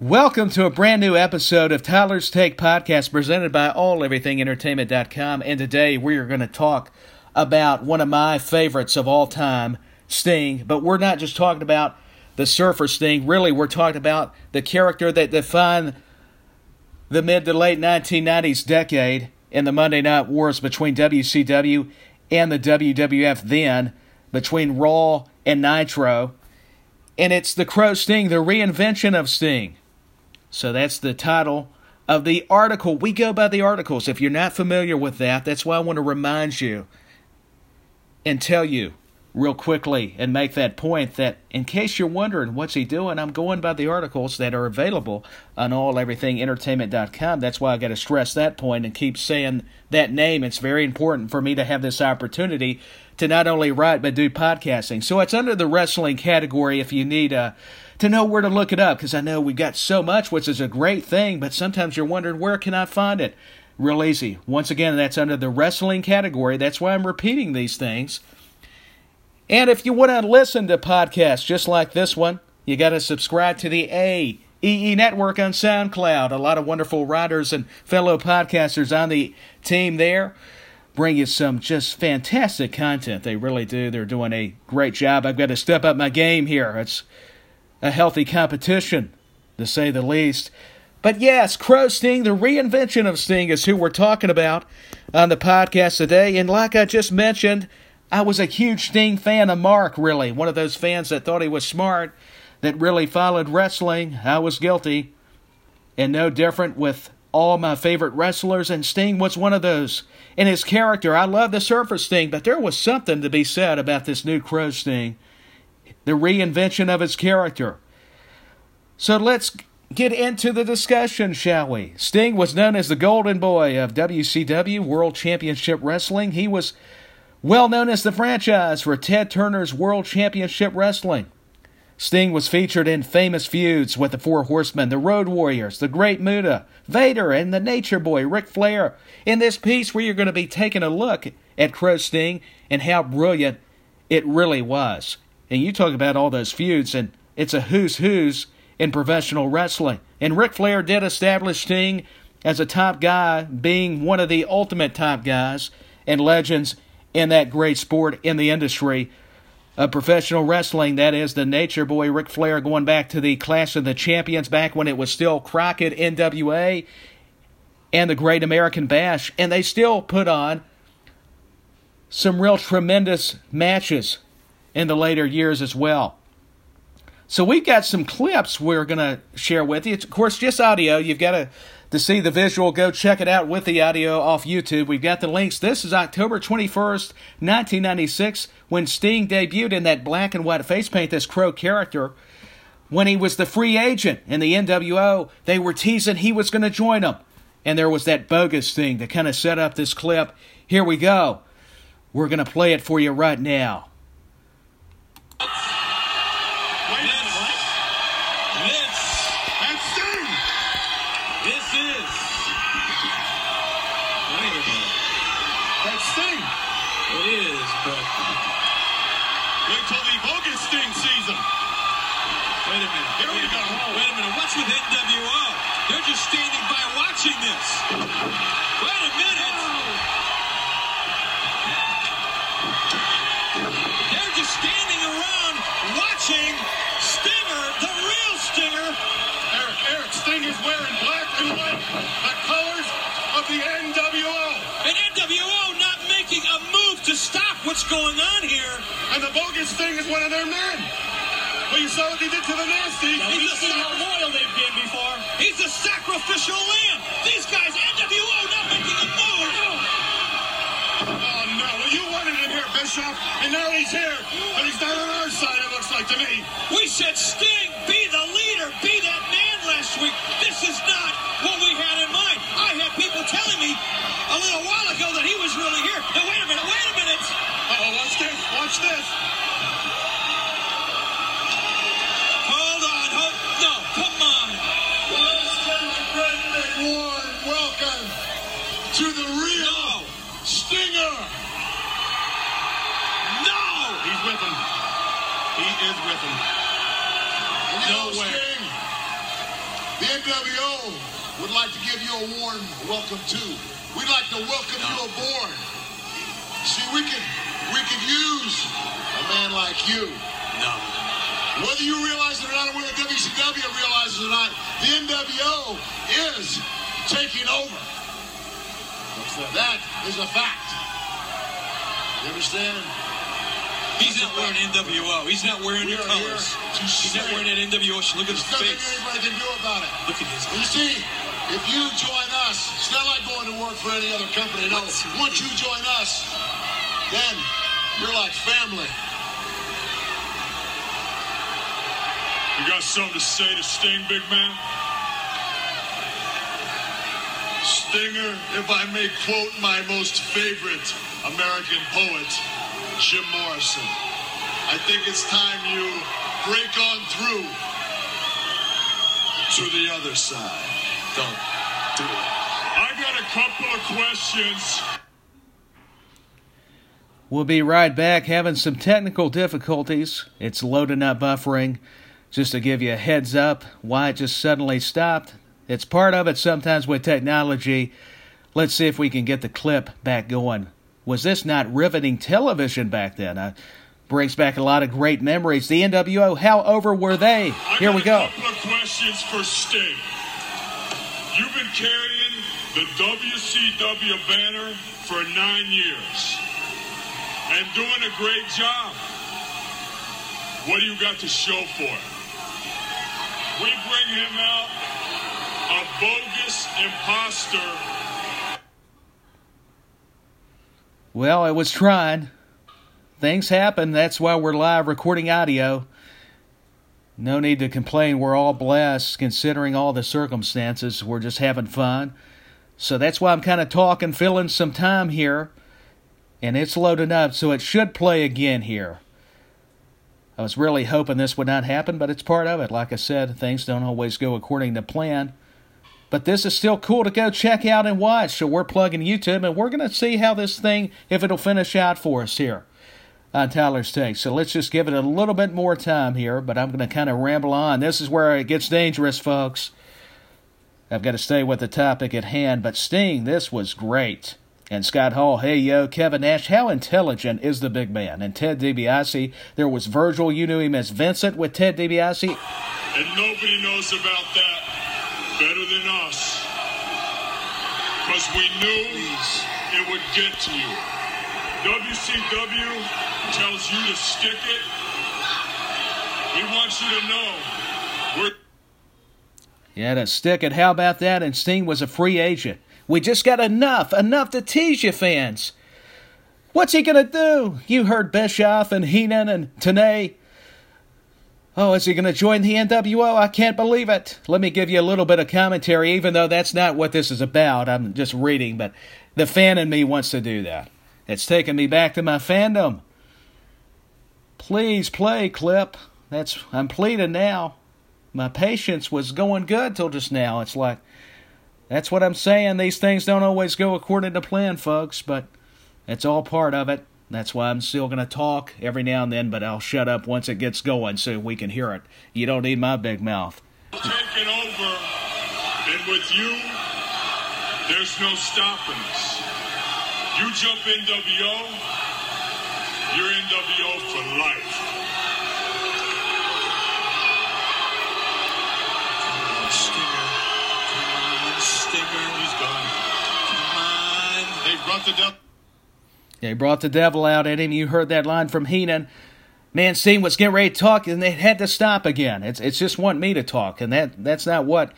Welcome to a brand new episode of Tyler's Take Podcast presented by AllEverythingEntertainment.com. And today we are going to talk about one of my favorites of all time, Sting. But we're not just talking about the surfer Sting. Really, we're talking about the character that defined the mid to late 1990s decade in the Monday Night Wars between WCW and the WWF then, between Raw and Nitro. And it's the Crow Sting, the reinvention of Sting. So that's the title of the article. We go by the articles. If you're not familiar with that, that's why I want to remind you and tell you real quickly and make that point that in case you're wondering what's he doing, I'm going by the articles that are available on alleverythingentertainment.com. That's why I got to stress that point and keep saying that name. It's very important for me to have this opportunity to not only write but do podcasting. So it's under the wrestling category if you need a to know where to look it up because I know we've got so much, which is a great thing, but sometimes you're wondering where can I find it? Real easy. Once again, that's under the wrestling category. That's why I'm repeating these things. And if you want to listen to podcasts just like this one, you got to subscribe to the AEE Network on SoundCloud. A lot of wonderful writers and fellow podcasters on the team there bring you some just fantastic content. They really do. They're doing a great job. I've got to step up my game here. It's a healthy competition, to say the least. But yes, Crow Sting, the reinvention of Sting, is who we're talking about on the podcast today. And like I just mentioned, I was a huge Sting fan of Mark, really. One of those fans that thought he was smart, that really followed wrestling. I was guilty. And no different with all my favorite wrestlers, and Sting was one of those. In his character, I love the Surfer Sting, but there was something to be said about this new Crow Sting the reinvention of his character. So let's get into the discussion, shall we? Sting was known as the Golden Boy of WCW World Championship Wrestling. He was well known as the franchise for Ted Turner's World Championship Wrestling. Sting was featured in famous feuds with the Four Horsemen, the Road Warriors, the Great Muta, Vader, and the Nature Boy, Ric Flair. In this piece, where you're going to be taking a look at Crow Sting and how brilliant it really was. And you talk about all those feuds, and it's a who's who's in professional wrestling. And Ric Flair did establish Sting as a top guy, being one of the ultimate top guys and legends in that great sport in the industry of professional wrestling. That is the Nature Boy Ric Flair going back to the Clash of the Champions back when it was still Crockett NWA and the Great American Bash. And they still put on some real tremendous matches in the later years as well. So we've got some clips we're going to share with you. It's, of course, just audio. You've got to to see the visual. Go check it out with the audio off YouTube. We've got the links. This is October 21st, 1996, when Sting debuted in that black and white face paint, this crow character. When he was the free agent in the NWO, they were teasing he was going to join them. And there was that bogus thing to kind of set up this clip. Here we go. We're going to play it for you right now. With NWO. They're just standing by watching this. Wait a minute. They're just standing around watching Stinger, the real Stinger. Eric, Eric, Sting is wearing black and white, the colors of the NWO. And NWO not making a move to stop what's going on here. And the bogus Sting is one of their men. You saw what he did to the nasty. Now, he's, he's a how loyal they've been before. He's a sacrificial lamb. These guys, NWO, not making a move. Oh, no. Well, you wanted him here, Bischoff, and now he's here. But he's not on our side, it looks like to me. We said, Sting, be the leader, be that man last week. This is not what we had in mind. I had people telling me a little while ago that he is with him. No way. the NWO would like to give you a warm welcome too. We'd like to welcome you aboard. See, we could we could use a man like you. No. Whether you realize it or not, or whether WCW realizes it or not, the NWO is taking over. That is a fact. You understand? He's not wearing NWO. He's not wearing your colors. He's not wearing that NWO. Look at his There's nothing face. anybody can do about it. Look at his You see, if you join us, it's not like going to work for any other company. No, once you join us, then you're like family. You got something to say to Sting, big man? Stinger, if I may quote my most favorite American poet, Jim Morrison, I think it's time you break on through to the other side. Don't do it. I got a couple of questions. We'll be right back having some technical difficulties. It's loading up buffering. Just to give you a heads up why it just suddenly stopped. It's part of it sometimes with technology. Let's see if we can get the clip back going. Was this not riveting television back then? Uh, brings back a lot of great memories. The NWO, how over were they? Here we a go. couple of questions for Sting. You've been carrying the WCW banner for nine years and doing a great job. What do you got to show for it? We bring him out, a bogus imposter. Well, I was trying. Things happen. That's why we're live recording audio. No need to complain. We're all blessed considering all the circumstances. We're just having fun. So that's why I'm kind of talking, filling some time here. And it's loading up, so it should play again here. I was really hoping this would not happen, but it's part of it. Like I said, things don't always go according to plan. But this is still cool to go check out and watch. So we're plugging YouTube, and we're going to see how this thing, if it'll finish out for us here on Tyler's Take. So let's just give it a little bit more time here, but I'm going to kind of ramble on. This is where it gets dangerous, folks. I've got to stay with the topic at hand, but Sting, this was great. And Scott Hall, hey yo, Kevin Nash, how intelligent is the big man? And Ted DiBiase, there was Virgil, you knew him as Vincent with Ted DiBiase. And nobody knows about that better than us. Because we knew it would get to you. WCW tells you to stick it. We want you to know we're Yeah, to stick it. How about that? And Sting was a free agent. We just got enough, enough to tease you fans. What's he gonna do? You heard Bischoff and Heenan and Tony. Oh, is he gonna join the NWO? I can't believe it. Let me give you a little bit of commentary, even though that's not what this is about. I'm just reading, but the fan in me wants to do that. It's taking me back to my fandom. Please play clip. That's I'm pleading now. My patience was going good till just now. It's like that's what I'm saying. These things don't always go according to plan, folks, but it's all part of it. That's why I'm still going to talk every now and then, but I'll shut up once it gets going so we can hear it. You don't need my big mouth. taking over. And with you, there's no stopping us. You jump NWO, you're NWO for life. Stinger. Come on, Stinger. He's gone. Come on. They brought the devil. They brought the devil out at him. You heard that line from Heenan. Man, Steen was getting ready to talk, and they had to stop again. It's it's just want me to talk, and that that's not what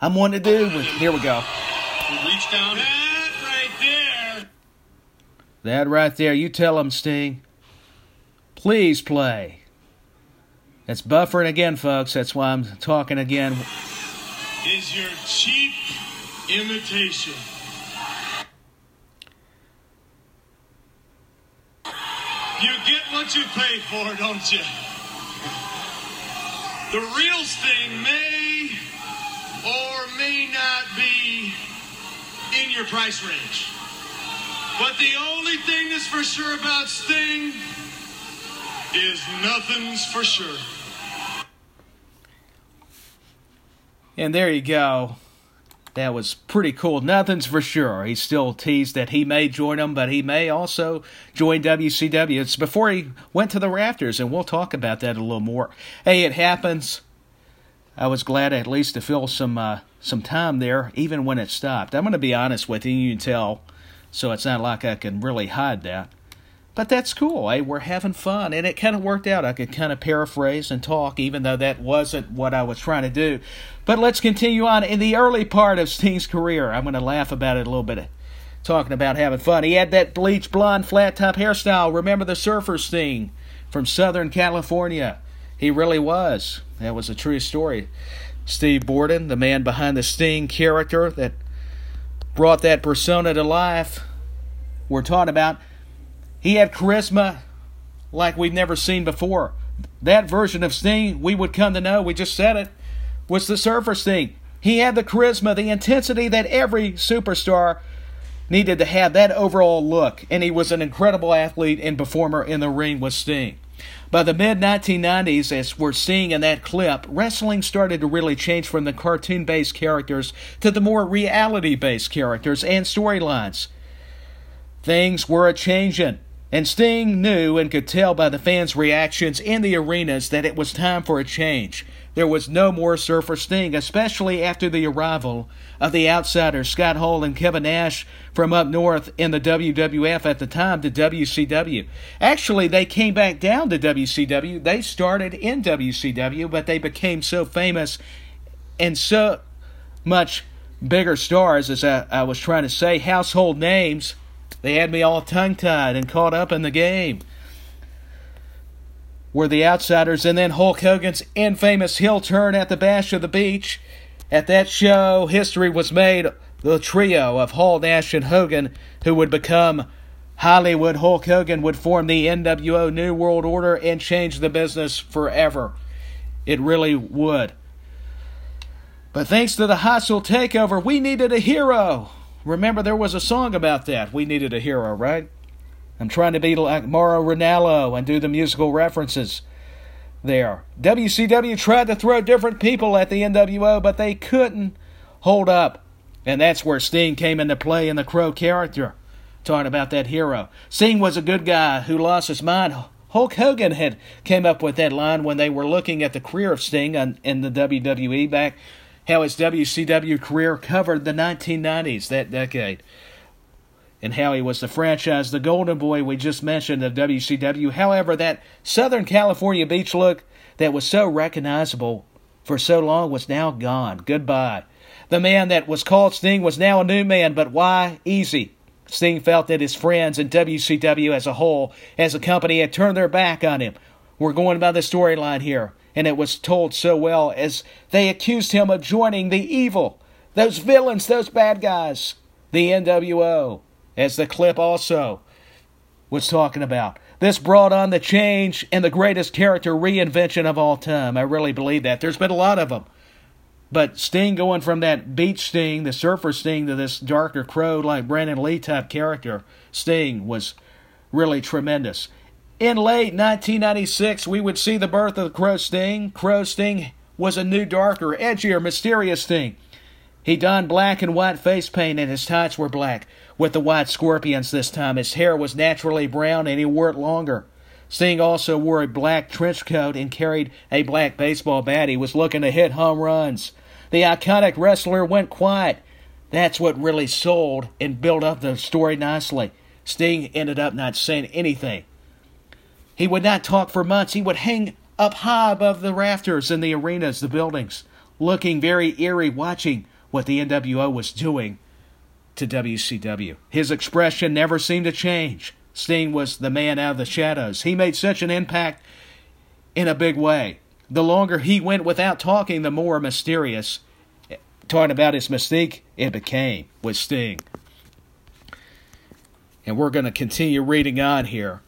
I'm wanting to do. But here we go. He reached down. That right there. That right there, you tell him, Sting. Please play. It's buffering again, folks. That's why I'm talking again. Is your cheap imitation. What you pay for, don't you? The real Sting may or may not be in your price range. But the only thing that's for sure about Sting is nothing's for sure. And there you go. That was pretty cool. Nothing's for sure. He still teased that he may join them, but he may also join WCW. It's before he went to the rafters, and we'll talk about that a little more. Hey, it happens. I was glad at least to fill some uh, some time there, even when it stopped. I'm going to be honest with you. You can tell, so it's not like I can really hide that. But that's cool. Hey, we're having fun, and it kind of worked out. I could kind of paraphrase and talk, even though that wasn't what I was trying to do. But let's continue on. In the early part of Sting's career, I'm going to laugh about it a little bit, talking about having fun. He had that bleach blonde flat top hairstyle. Remember the surfer Sting from Southern California? He really was. That was a true story. Steve Borden, the man behind the Sting character that brought that persona to life, we're talking about he had charisma like we've never seen before. That version of Sting, we would come to know, we just said it, was the Surfer Sting. He had the charisma, the intensity that every superstar needed to have that overall look, and he was an incredible athlete and performer in the ring with Sting. By the mid 1990s, as we're seeing in that clip, wrestling started to really change from the cartoon based characters to the more reality based characters and storylines. Things were a changing. And Sting knew and could tell by the fans' reactions in the arenas that it was time for a change. There was no more Surfer Sting, especially after the arrival of the outsiders Scott Hall and Kevin Nash from up north in the WWF at the time to WCW. Actually, they came back down to WCW. They started in WCW, but they became so famous and so much bigger stars, as I, I was trying to say, household names they had me all tongue tied and caught up in the game. Were the outsiders, and then Hulk Hogan's infamous heel turn at the Bash of the Beach. At that show, history was made. The trio of Hall, Nash, and Hogan, who would become Hollywood Hulk Hogan, would form the NWO New World Order and change the business forever. It really would. But thanks to the hostile takeover, we needed a hero. Remember, there was a song about that. We needed a hero, right? I'm trying to be like Mauro Ranallo and do the musical references there. WCW tried to throw different people at the NWO, but they couldn't hold up. And that's where Sting came into play in the Crow character. Talking about that hero. Sting was a good guy who lost his mind. Hulk Hogan had came up with that line when they were looking at the career of Sting in the WWE back how his WCW career covered the 1990s, that decade, and how he was the franchise, the golden boy we just mentioned of WCW. However, that Southern California beach look that was so recognizable for so long was now gone. Goodbye. The man that was called Sting was now a new man, but why? Easy. Sting felt that his friends and WCW as a whole, as a company, had turned their back on him. We're going by the storyline here and it was told so well as they accused him of joining the evil, those villains, those bad guys, the NWO, as the clip also was talking about. This brought on the change and the greatest character reinvention of all time. I really believe that. There's been a lot of them. But Sting going from that beach Sting, the surfer Sting, to this darker crow like Brandon Lee type character, Sting was really tremendous. In late 1996, we would see the birth of Crow Sting. Crow Sting was a new, darker, edgier, mysterious Sting. He donned black and white face paint, and his tights were black, with the white scorpions this time. His hair was naturally brown, and he wore it longer. Sting also wore a black trench coat and carried a black baseball bat. He was looking to hit home runs. The iconic wrestler went quiet. That's what really sold and built up the story nicely. Sting ended up not saying anything. He would not talk for months. He would hang up high above the rafters in the arenas, the buildings, looking very eerie, watching what the NWO was doing to WCW. His expression never seemed to change. Sting was the man out of the shadows. He made such an impact in a big way. The longer he went without talking, the more mysterious, talking about his mystique, it became with Sting. And we're going to continue reading on here.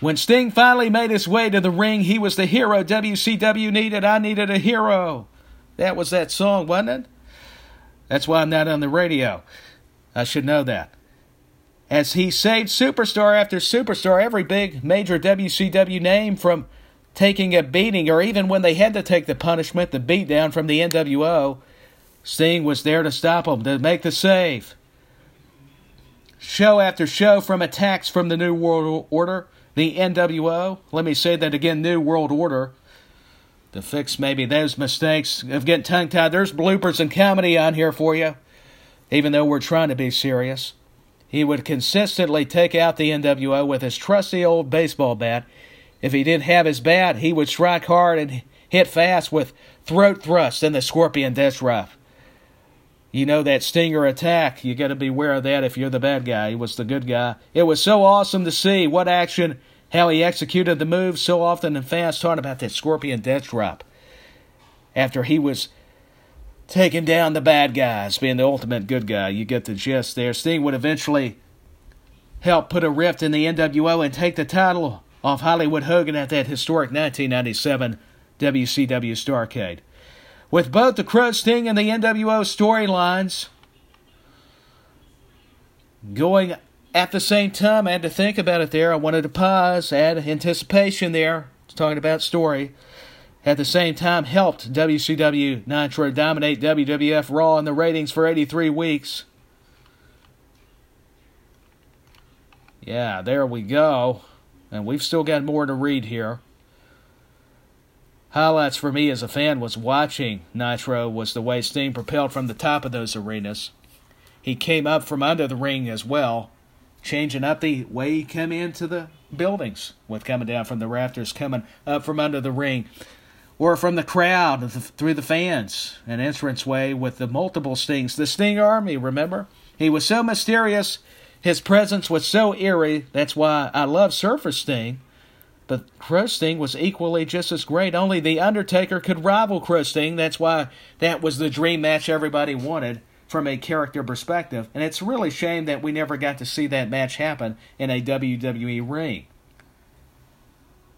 When Sting finally made his way to the ring, he was the hero WCW needed. I needed a hero. That was that song, wasn't it? That's why I'm not on the radio. I should know that. As he saved superstar after superstar, every big major WCW name from taking a beating, or even when they had to take the punishment, the beatdown from the NWO, Sting was there to stop them, to make the save. Show after show from attacks from the New World Order, the NWO. Let me say that again New World Order. To fix maybe those mistakes of getting tongue tied. There's bloopers and comedy on here for you, even though we're trying to be serious. He would consistently take out the NWO with his trusty old baseball bat. If he didn't have his bat, he would strike hard and hit fast with throat thrust and the scorpion death drop. You know that stinger attack. You got to beware of that if you're the bad guy. He was the good guy. It was so awesome to see what action, how he executed the move so often and fast. Talking about that scorpion death drop. After he was taking down the bad guys, being the ultimate good guy, you get the gist there. Sting would eventually help put a rift in the NWO and take the title off Hollywood Hogan at that historic 1997 WCW Starcade. With both the Crow Sting and the NWO storylines going at the same time, I had to think about it there. I wanted to pause, add anticipation there, talking about story. At the same time, helped WCW Nitro dominate WWF Raw in the ratings for 83 weeks. Yeah, there we go. And we've still got more to read here. Highlights for me as a fan was watching Nitro was the way Sting propelled from the top of those arenas. He came up from under the ring as well, changing up the way he came into the buildings with coming down from the rafters, coming up from under the ring, or from the crowd through the fans, an entranceway with the multiple Stings. The Sting Army, remember? He was so mysterious, his presence was so eerie. That's why I love Surfer Sting but Crow Sting was equally just as great. Only The Undertaker could rival Crow Sting. That's why that was the dream match everybody wanted from a character perspective. And it's really a shame that we never got to see that match happen in a WWE ring.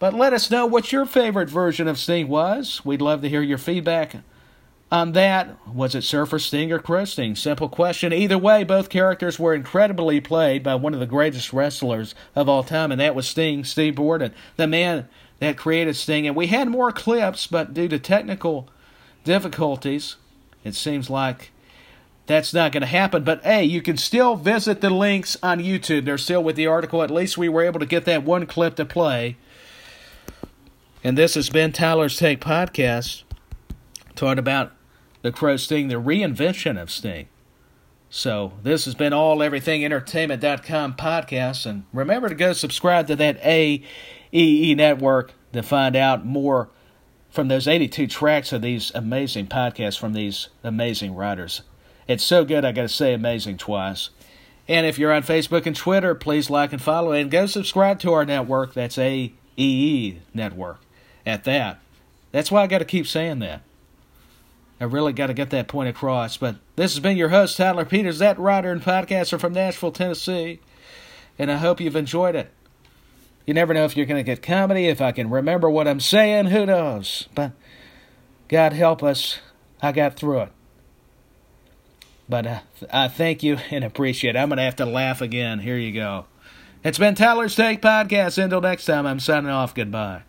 But let us know what your favorite version of Sting was. We'd love to hear your feedback on that, was it Surfer Sting or Crow Sting? Simple question. Either way, both characters were incredibly played by one of the greatest wrestlers of all time, and that was Sting, Steve Borden, the man that created Sting. And we had more clips, but due to technical difficulties, it seems like that's not going to happen. But hey, you can still visit the links on YouTube. They're still with the article. At least we were able to get that one clip to play. And this has been Tyler's Take Podcast, talking about the Crow Sting, the reinvention of Sting. So this has been all everything entertainment.com podcast and remember to go subscribe to that AEE network to find out more from those 82 tracks of these amazing podcasts from these amazing writers. It's so good I got to say amazing twice. And if you're on Facebook and Twitter, please like and follow and go subscribe to our network. That's AEE network. At that. That's why I got to keep saying that. I really got to get that point across. But this has been your host, Tyler Peters, that writer and podcaster from Nashville, Tennessee. And I hope you've enjoyed it. You never know if you're going to get comedy, if I can remember what I'm saying, who knows? But God help us, I got through it. But uh, I thank you and appreciate it. I'm going to have to laugh again. Here you go. It's been Tyler's Take Podcast. Until next time, I'm signing off. Goodbye.